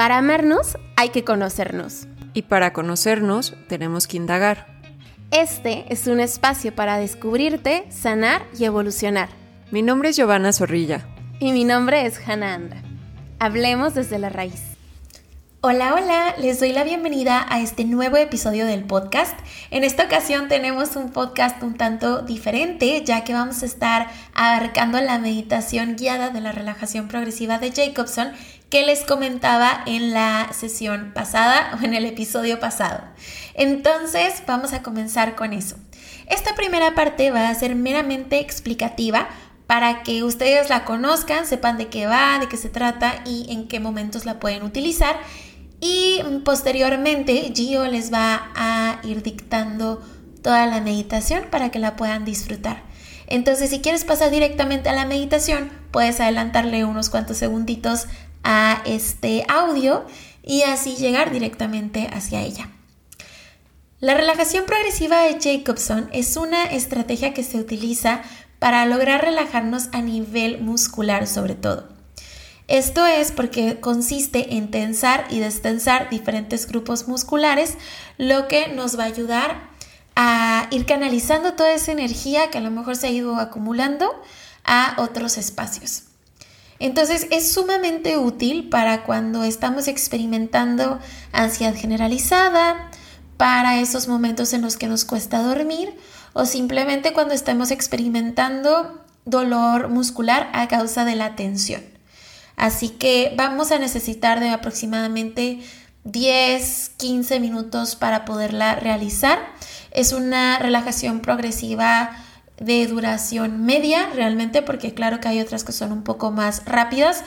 Para amarnos hay que conocernos. Y para conocernos tenemos que indagar. Este es un espacio para descubrirte, sanar y evolucionar. Mi nombre es Giovanna Zorrilla. Y mi nombre es Hannah Andra. Hablemos desde la raíz. Hola, hola, les doy la bienvenida a este nuevo episodio del podcast. En esta ocasión tenemos un podcast un tanto diferente, ya que vamos a estar abarcando la meditación guiada de la relajación progresiva de Jacobson que les comentaba en la sesión pasada o en el episodio pasado. Entonces, vamos a comenzar con eso. Esta primera parte va a ser meramente explicativa para que ustedes la conozcan, sepan de qué va, de qué se trata y en qué momentos la pueden utilizar y posteriormente Gio les va a ir dictando toda la meditación para que la puedan disfrutar. Entonces, si quieres pasar directamente a la meditación, puedes adelantarle unos cuantos segunditos a este audio y así llegar directamente hacia ella. La relajación progresiva de Jacobson es una estrategia que se utiliza para lograr relajarnos a nivel muscular sobre todo. Esto es porque consiste en tensar y destensar diferentes grupos musculares, lo que nos va a ayudar a ir canalizando toda esa energía que a lo mejor se ha ido acumulando a otros espacios. Entonces es sumamente útil para cuando estamos experimentando ansiedad generalizada, para esos momentos en los que nos cuesta dormir o simplemente cuando estamos experimentando dolor muscular a causa de la tensión. Así que vamos a necesitar de aproximadamente 10, 15 minutos para poderla realizar. Es una relajación progresiva de duración media realmente porque claro que hay otras que son un poco más rápidas,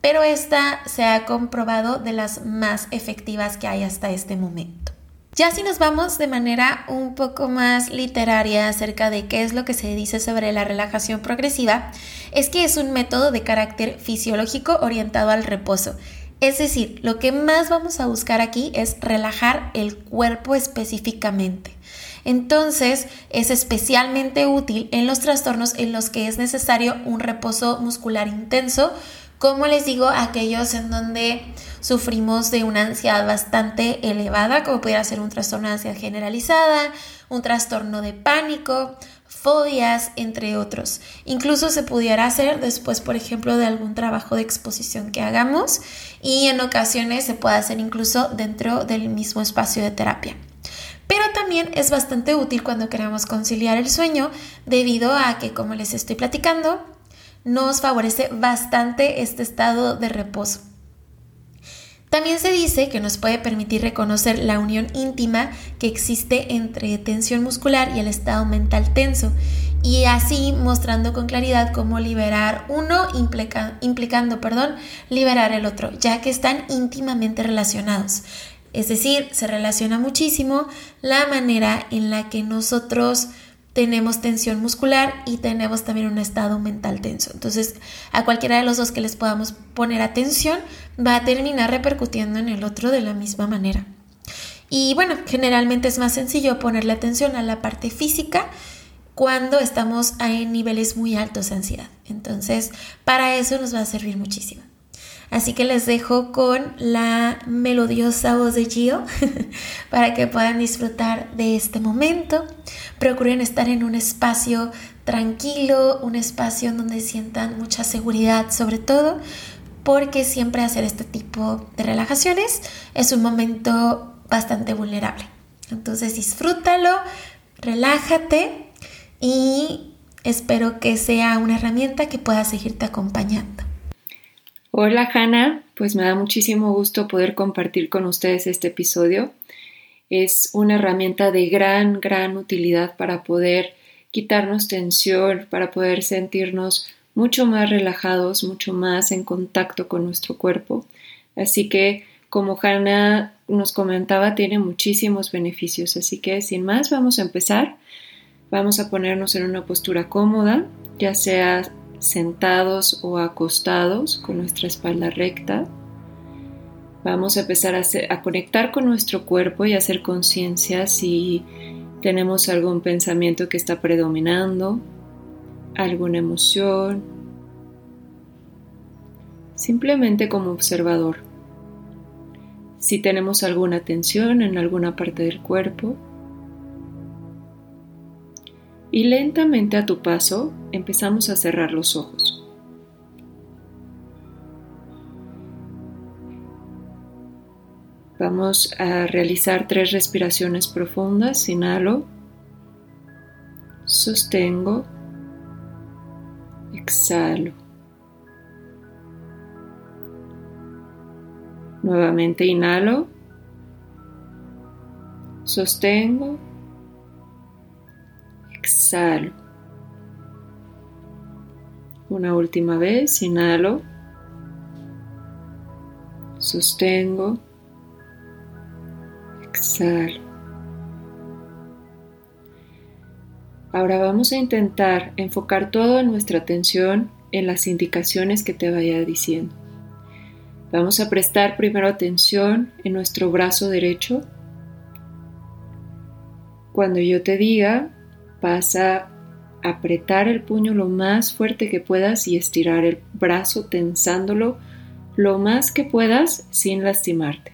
pero esta se ha comprobado de las más efectivas que hay hasta este momento. Ya si nos vamos de manera un poco más literaria acerca de qué es lo que se dice sobre la relajación progresiva, es que es un método de carácter fisiológico orientado al reposo. Es decir, lo que más vamos a buscar aquí es relajar el cuerpo específicamente. Entonces, es especialmente útil en los trastornos en los que es necesario un reposo muscular intenso, como les digo, aquellos en donde sufrimos de una ansiedad bastante elevada, como pudiera ser un trastorno de ansiedad generalizada, un trastorno de pánico, fobias, entre otros. Incluso se pudiera hacer después, por ejemplo, de algún trabajo de exposición que hagamos y en ocasiones se puede hacer incluso dentro del mismo espacio de terapia. Pero también es bastante útil cuando queremos conciliar el sueño debido a que, como les estoy platicando, nos favorece bastante este estado de reposo. También se dice que nos puede permitir reconocer la unión íntima que existe entre tensión muscular y el estado mental tenso, y así mostrando con claridad cómo liberar uno implicando perdón, liberar el otro, ya que están íntimamente relacionados. Es decir, se relaciona muchísimo la manera en la que nosotros tenemos tensión muscular y tenemos también un estado mental tenso. Entonces, a cualquiera de los dos que les podamos poner atención va a terminar repercutiendo en el otro de la misma manera. Y bueno, generalmente es más sencillo ponerle atención a la parte física cuando estamos en niveles muy altos de ansiedad. Entonces, para eso nos va a servir muchísimo. Así que les dejo con la melodiosa voz de Gio para que puedan disfrutar de este momento. Procuren estar en un espacio tranquilo, un espacio en donde sientan mucha seguridad sobre todo, porque siempre hacer este tipo de relajaciones es un momento bastante vulnerable. Entonces disfrútalo, relájate y espero que sea una herramienta que pueda seguirte acompañando. Hola Hanna, pues me da muchísimo gusto poder compartir con ustedes este episodio. Es una herramienta de gran, gran utilidad para poder quitarnos tensión, para poder sentirnos mucho más relajados, mucho más en contacto con nuestro cuerpo. Así que, como Hanna nos comentaba, tiene muchísimos beneficios. Así que, sin más, vamos a empezar. Vamos a ponernos en una postura cómoda, ya sea sentados o acostados con nuestra espalda recta. Vamos a empezar a, conectar con nuestro cuerpo y a hacer conciencia si tenemos algún pensamiento que está predominando, alguna emoción, simplemente como observador. si tenemos alguna tensión en alguna parte del cuerpo. Y lentamente a tu paso empezamos a cerrar los ojos. Vamos a realizar tres respiraciones profundas. Inhalo, sostengo, exhalo. Nuevamente inhalo, sostengo, exhalo. Una última vez, inhalo, sostengo, exhalo. Ahora vamos a intentar enfocar toda nuestra atención en las indicaciones que te vaya diciendo. Vamos a prestar primero atención en nuestro brazo derecho. Cuando yo te diga, vas a apretar el puño lo más fuerte que puedas y estirar el brazo tensándolo lo más que puedas sin lastimarte.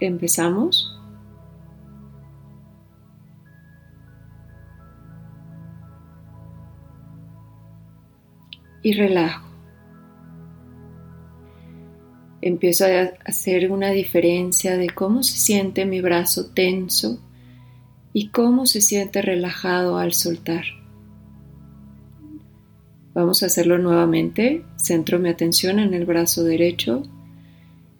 ¿Empezamos? Y relajo empiezo a hacer una diferencia de cómo se siente mi brazo tenso y cómo se siente relajado al soltar. Vamos a hacerlo nuevamente. Centro mi atención en el brazo derecho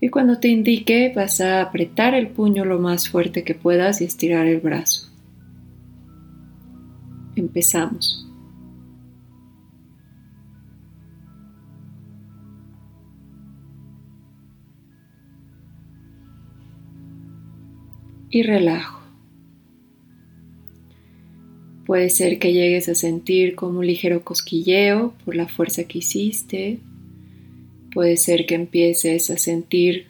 y cuando te indique vas a apretar el puño lo más fuerte que puedas y estirar el brazo. Empezamos. y relajo. Puede ser que llegues a sentir como un ligero cosquilleo por la fuerza que hiciste. Puede ser que empieces a sentir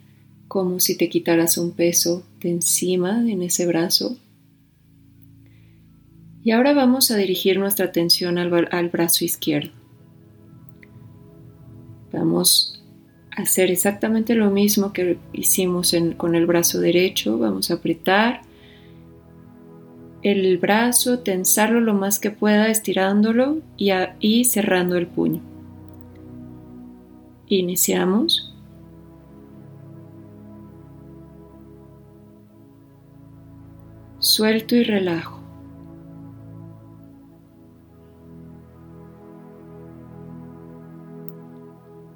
como si te quitaras un peso de encima en ese brazo. Y ahora vamos a dirigir nuestra atención al, al brazo izquierdo. Vamos hacer exactamente lo mismo que hicimos con el brazo derecho. Vamos a apretar el brazo, tensarlo lo más que pueda, estirándolo y, cerrando el puño. Iniciamos. Suelto y relajo.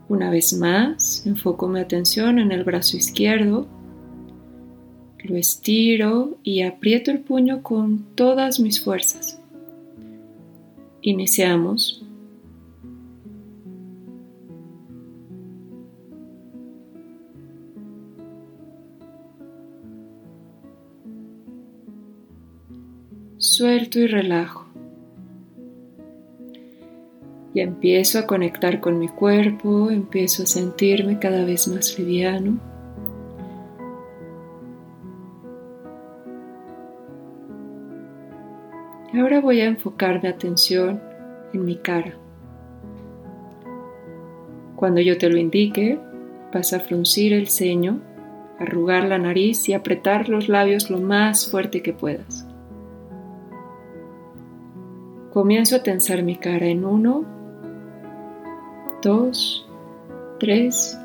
Una vez más, enfoco mi atención en el brazo izquierdo, lo estiro y aprieto el puño con todas mis fuerzas. Iniciamos. Suelto y relajo y empiezo a conectar con mi cuerpo, empiezo a sentirme cada vez más liviano. Voy a enfocar mi atención en mi cara. Cuando yo te lo indique, vas a fruncir el ceño, arrugar la nariz y apretar los labios lo más fuerte que puedas. Comienzo a tensar mi cara en uno, dos, tres.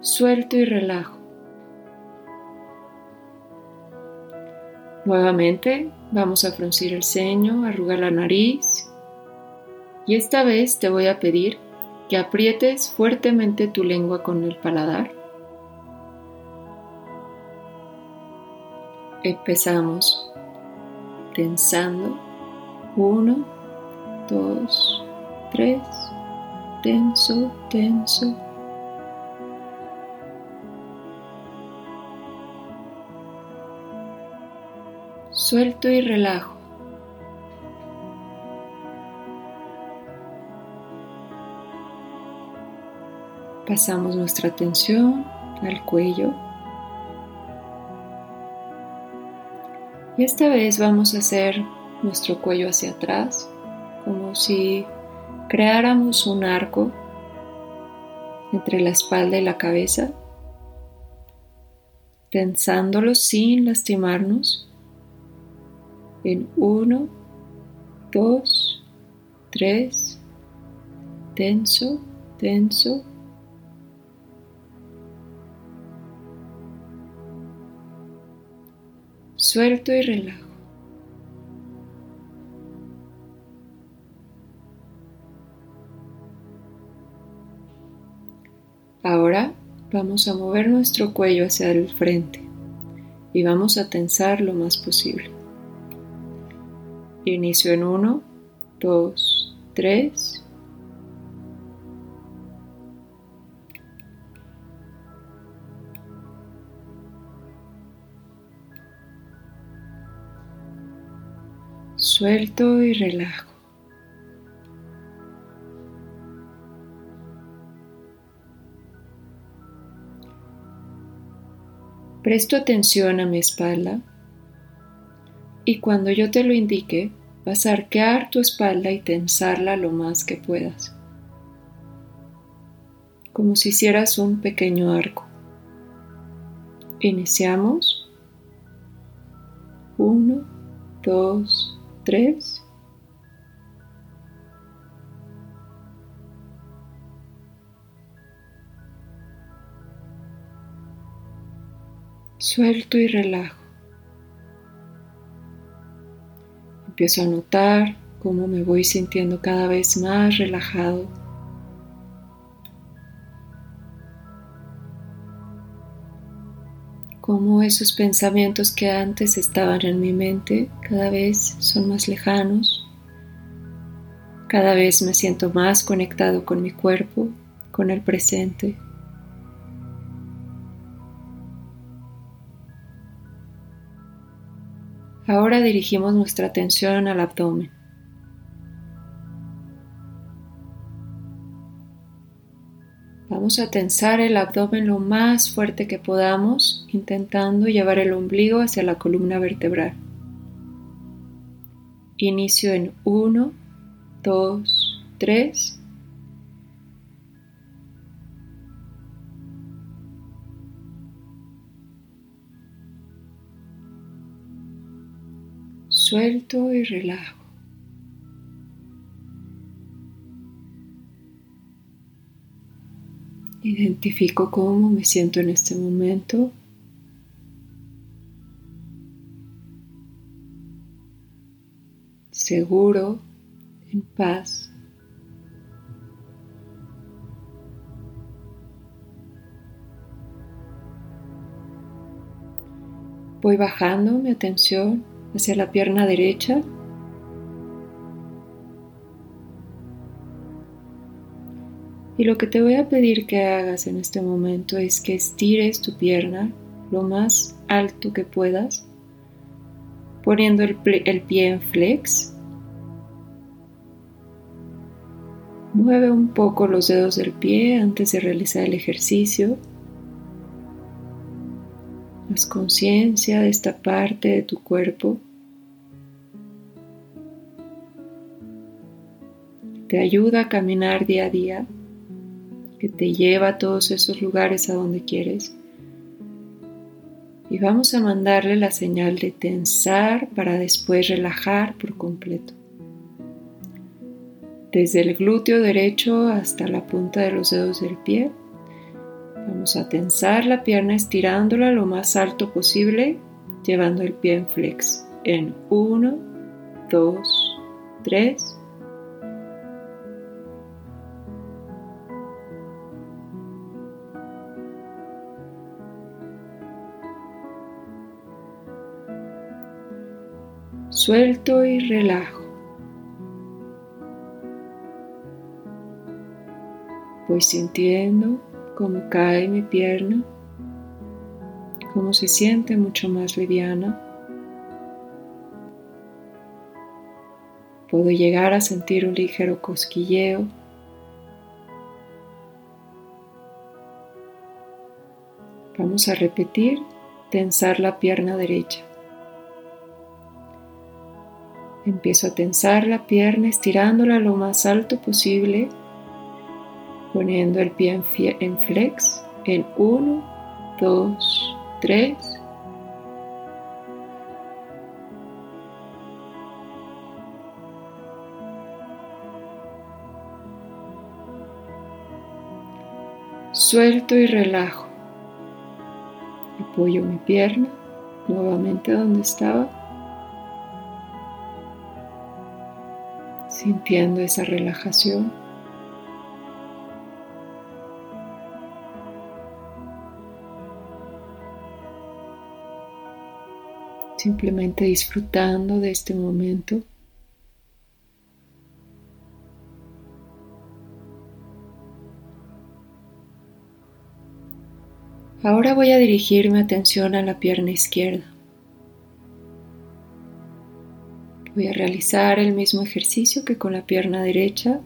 Suelto y relajo. Nuevamente vamos a fruncir el ceño, arrugar la nariz y esta vez te voy a pedir que aprietes fuertemente tu lengua con el paladar. Empezamos tensando uno, dos, tres. Tenso, tenso. Suelto y relajo. Pasamos nuestra atención al cuello. Y esta vez vamos a hacer nuestro cuello hacia atrás, como si creáramos un arco entre la espalda y la cabeza, tensándolo sin lastimarnos en uno, dos, tres, tenso, tenso. Suelto y relajo. Ahora vamos a mover nuestro cuello hacia el frente y vamos a tensar lo más posible. Inicio en 1, 2, 3. Suelto y relajo. Presto atención a mi espalda y cuando yo te lo indique vas a arquear tu espalda y tensarla lo más que puedas, como si hicieras un pequeño arco. Iniciamos. Uno, dos, tres. Suelto y relajo. Empiezo a notar cómo me voy sintiendo cada vez más relajado. Cómo esos pensamientos que antes estaban en mi mente cada vez son más lejanos. Cada vez me siento más conectado con mi cuerpo, con el presente. Ahora dirigimos nuestra atención al abdomen. Vamos a tensar el abdomen lo más fuerte que podamos, intentando llevar el ombligo hacia la columna vertebral. Inicio en 1, 2, 3. Suelto y relajo. Identifico cómo me siento en este momento. Seguro, en paz. Voy bajando mi atención hacia la pierna derecha. Y lo que te voy a pedir que hagas en este momento es que estires tu pierna lo más alto que puedas, poniendo el, pie en flex. Mueve un poco los dedos del pie antes de realizar el ejercicio. Haz conciencia de esta parte de tu cuerpo. Te ayuda a caminar día a día, que te lleva a todos esos lugares a donde quieres. Y vamos a mandarle la señal de tensar para después relajar por completo. Desde el glúteo derecho hasta la punta de los dedos del pie. Vamos a tensar la pierna estirándola lo más alto posible, llevando el pie en flex. En 1, 2, 3. Suelto y relajo. Voy sintiendo cómo cae mi pierna, cómo se siente mucho más liviana. Puedo llegar a sentir un ligero cosquilleo. Vamos a repetir, tensar la pierna derecha. Empiezo a tensar la pierna estirándola lo más alto posible, poniendo el pie en, flex en 1, 2, 3. Suelto y relajo. Apoyo mi pierna nuevamente donde estaba. Sintiendo esa relajación. Simplemente disfrutando de este momento. Ahora voy a dirigir mi atención a la pierna izquierda. Voy a realizar el mismo ejercicio que con la pierna derecha,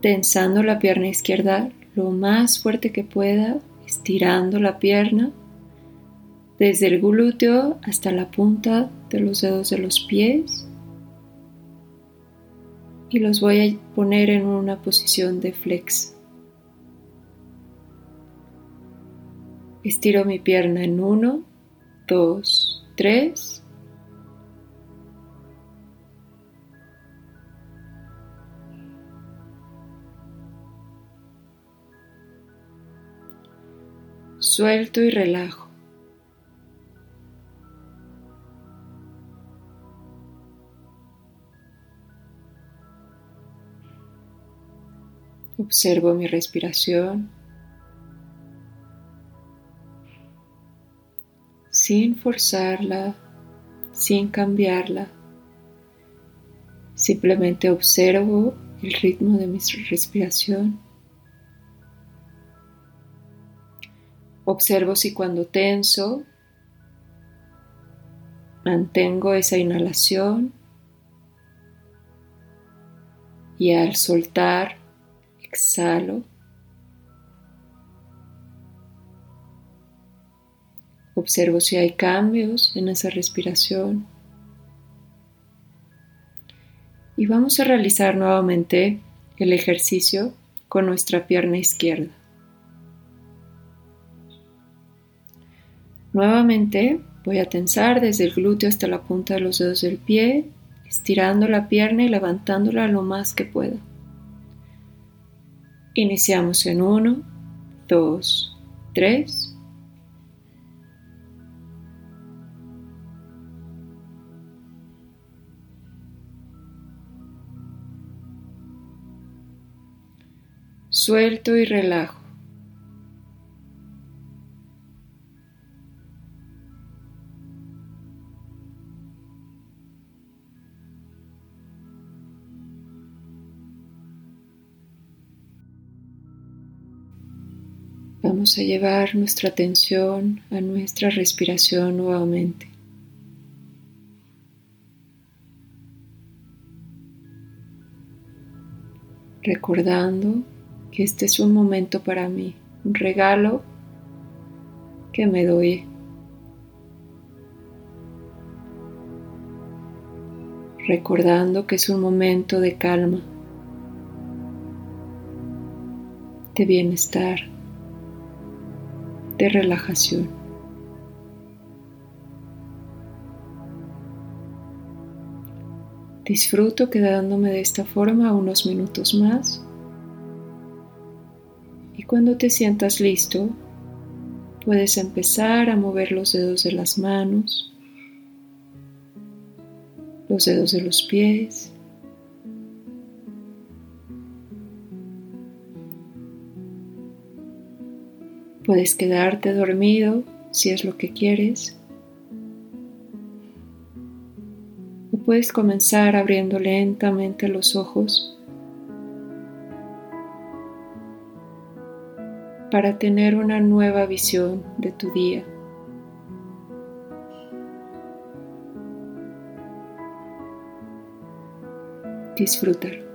tensando la pierna izquierda lo más fuerte que pueda, estirando la pierna desde el glúteo hasta la punta de los dedos de los pies y los voy a poner en una posición de flex. Estiro mi pierna en uno, dos, tres. Suelto y relajo. Observo mi respiración. sin forzarla, sin cambiarla. Simplemente observo el ritmo de mi respiración. Observo si cuando tenso mantengo esa inhalación y al soltar exhalo. Observo si hay cambios en esa respiración. Y vamos a realizar nuevamente el ejercicio con nuestra pierna izquierda. Nuevamente voy a tensar desde el glúteo hasta la punta de los dedos del pie, estirando la pierna y levantándola lo más que pueda. Iniciamos en 1, 2, 3. suelto y relajo. A llevar nuestra atención a nuestra respiración nuevamente. Recordando que este es un momento para mí, un regalo que me doy. Recordando que es un momento de calma, de bienestar, de relajación. Disfruto quedándome de esta forma unos minutos más cuando te sientas listo, puedes empezar a mover los dedos de las manos, los dedos de los pies. Puedes quedarte dormido si es lo que quieres. O puedes comenzar abriendo lentamente los ojos para tener una nueva visión de tu día. Disfrútalo.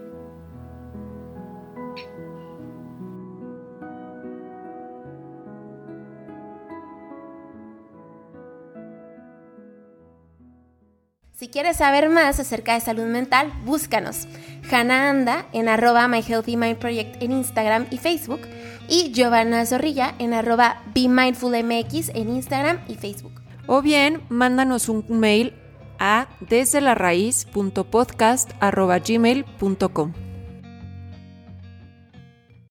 Quieres saber más acerca de salud mental, búscanos. Hannah Anda en arroba My Healthy Mind Project en Instagram y Facebook y Giovanna Zorrilla en arroba Be Mindful MX en Instagram y Facebook. O bien, mándanos un mail a desde la raíz.podcast.gmail.com.